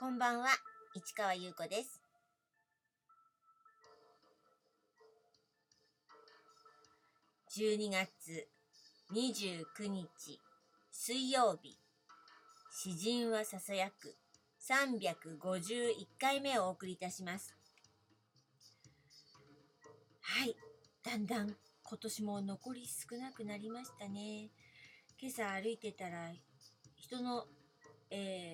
こんばんは、市川優子です。12月29日水曜日。詩人はささやく。351回目をお送りいたします。はい。だんだん今年も残り少なくなりましたね。今朝歩いてたら人の、えー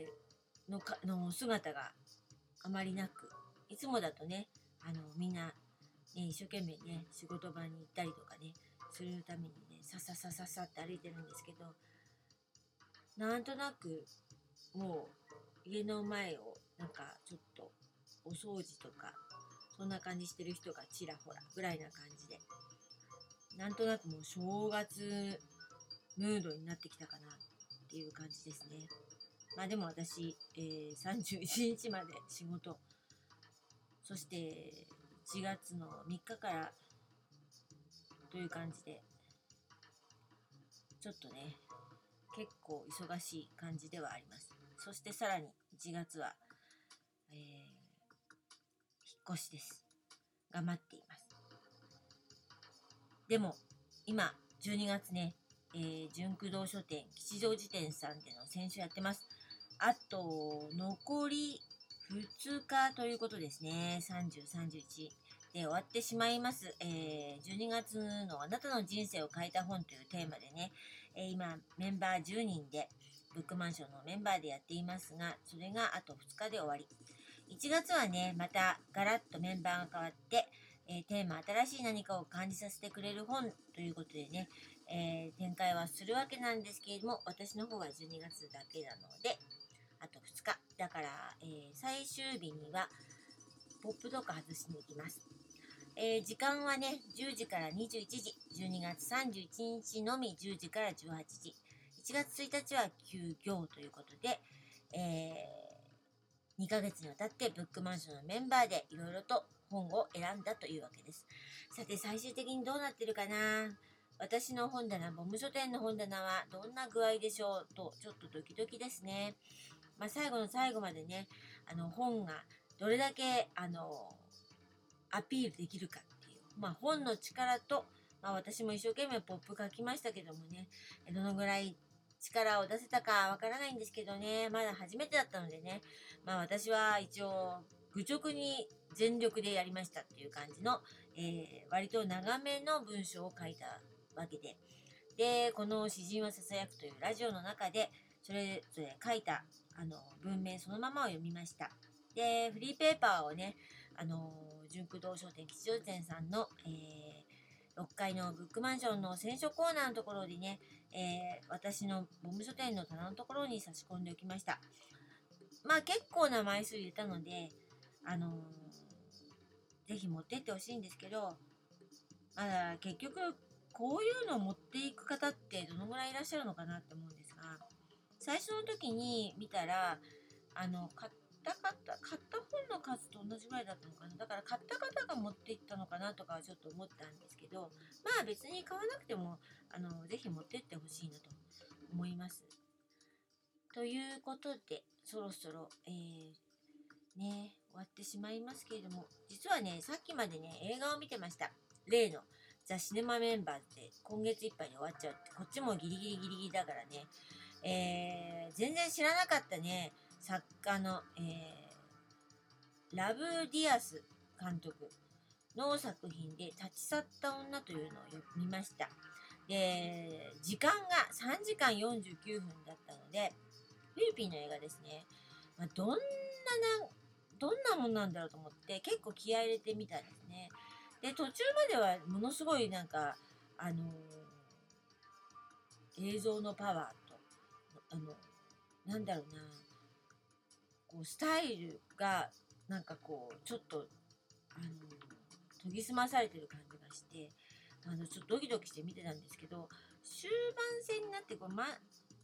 のかの姿があまりなくいつもだとねあのみんな、ね、一生懸命ね仕事場に行ったりとかねするためにねさささささって歩いてるんですけどなんとなくもう家の前をなんかちょっとお掃除とかそんな感じしてる人がちらほらぐらいな感じでなんとなくもう正月ムードになってきたかなっていう感じですね。まあでも私、えー、31日まで仕事。そして1月の3日からという感じでちょっとね結構忙しい感じではあります。そしてさらに1月は、えー、引っ越しです。頑張っています。でも今12月ね、えー、純駆動書店吉祥寺店さんでの選手やってます。あと残り2日ということですね。30、31で終わってしまいます、えー、12月のあなたの人生を変えた本というテーマでね、えー今メンバー10人でブックマンションのメンバーでやっていますがそれがあと2日で終わり。1月はねまたガラッとメンバーが変わって、えーテーマ新しい何かを感じさせてくれる本ということでね、え展開はするわけなんですけれども私の方は12月だけなのであと2日。だから、えー最終日にはポップとか外しに行きます。えー時間はね、10時から21時、12月31日のみ10時から18時、1月1日は休業ということで、え2ヶ月にわたってブックマンションのメンバーでいろいろと本を選んだというわけです。さて最終的にどうなってるかな？私の本棚、ボム書店の本棚はどんな具合でしょう？と、ちょっとドキドキですね。まあ、最後の最後までね、あの本がどれだけ、あの、アピールできるかっていう、まあ、本の力と、まあ、私も一生懸命ポップ書きましたけどもねどのぐらい力を出せたかわからないんですけどねまだ初めてだったのでね、まあ、私は一応愚直に全力でやりましたっていう感じの、えー割と長めの文章を書いたわけで。でこの「詩人はささやく」というラジオの中でそれぞれ書いたあの文面そのままを読みました。でフリーペーパーをねあの純駆動商店吉祥店さんの、えー6階のブックマンションの選書コーナーのところでね、えー私のボム書店の棚のところに差し込んでおきました。まあ結構な枚数入れたのであのーぜひ持ってってほしいんですけどまだ結局こういうのを持っていく方ってどのぐらいいらっしゃるのかなって思うんですが最初の時に見たらあの買った方買った本の数と同じぐらいだったのかな。だから買った方が持っていったのかなとかはちょっと思ったんですけどまあ別に買わなくてもあのぜひ持ってってほしいなと思います。ということでそろそろ、えーね終わってしまいますけれども実はねさっきまでね映画を見てました。例のザ・シネマメンバーって今月いっぱいで終わっちゃうってこっちもギリギリギリギリだからね。えー全然知らなかったね。作家の、えーラブ・ディアス監督の作品で「立ち去った女」というのを読みました。で時間が3時間49分だったのでフィリピンの映画ですね、まあ、どんななどんなもんなんだろうと思って結構気合入れてみたんですね。で途中まではものすごいなんかあのー映像のパワーあのなんだろうな。こうスタイルがなんかこうちょっとあの研ぎ澄まされてる感じがしてあのちょっとドキドキして見てたんですけど終盤戦になってこう、ま、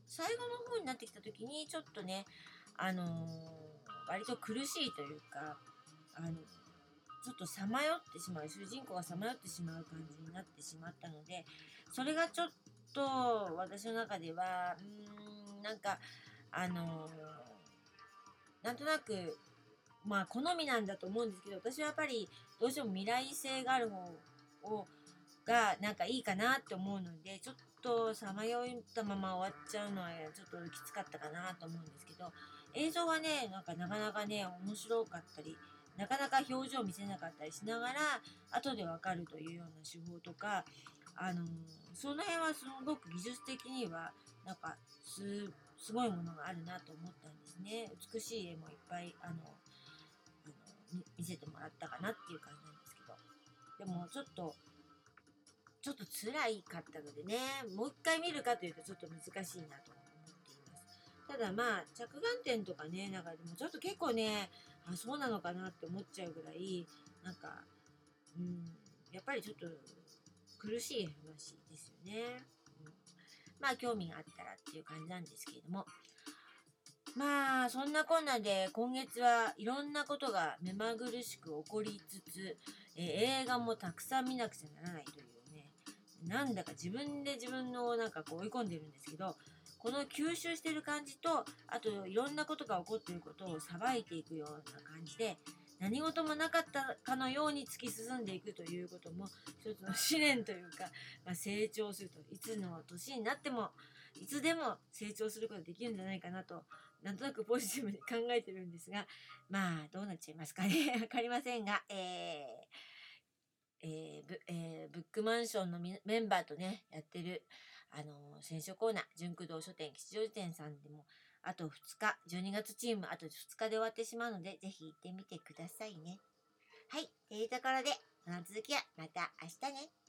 最後の方になってきた時にちょっとねあのー割と苦しいというかあのちょっとさまよってしまう主人公がさまよってしまう感じになってしまったのでそれがちょっと私の中ではうんなんかあのなんとなくまあ好みなんだと思うんですけど私はやっぱりどうしても未来性がある方をがなんかいいかなって思うのでちょっとさまよったまま終わっちゃうのはちょっときつかったかなと思うんですけど映像はねなんかなかなかね面白かったりなかなか表情を見せなかったりしながら後でわかるというような手法とかあのー、その辺はすごく技術的にはなんかすごいものがあるなと思ったんですね。美しい絵もいっぱいあのあの見せてもらったかなっていう感じなんですけど。でもちょっとちょっと辛いかったのでねもう一回見るかというとちょっと難しいなと思っています。ただまあ着眼点とかねなんかでもちょっと結構ねあそうなのかなって思っちゃうぐらいなんかうんやっぱりちょっと苦しい話ですよね、まあ興味があったらっていう感じなんですけれども。まあそんなこんなで今月はいろんなことが目まぐるしく起こりつつ、え映画もたくさん見なくちゃならないというね。なんだか自分で自分のなんかこう追い込んでるんですけどこの吸収してる感じとあといろんなことが起こっていることをさばいていくような感じで何事もなかったかのように突き進んでいくということも一つの試練というか、まあ、成長するといつの年になってもいつでも成長することができるんじゃないかなとなんとなくポジティブに考えてるんですがまあどうなっちゃいますかね。分かりませんがえーえーブえー、ブックマンションのメンバーとね、やってる、あのー、選書コーナー、純駆動書店、吉祥寺店さんでも、あと2日、12月チーム、あと2日で終わってしまうので、ぜひ行ってみてくださいね。はい、というところで、この続きはまた明日ね。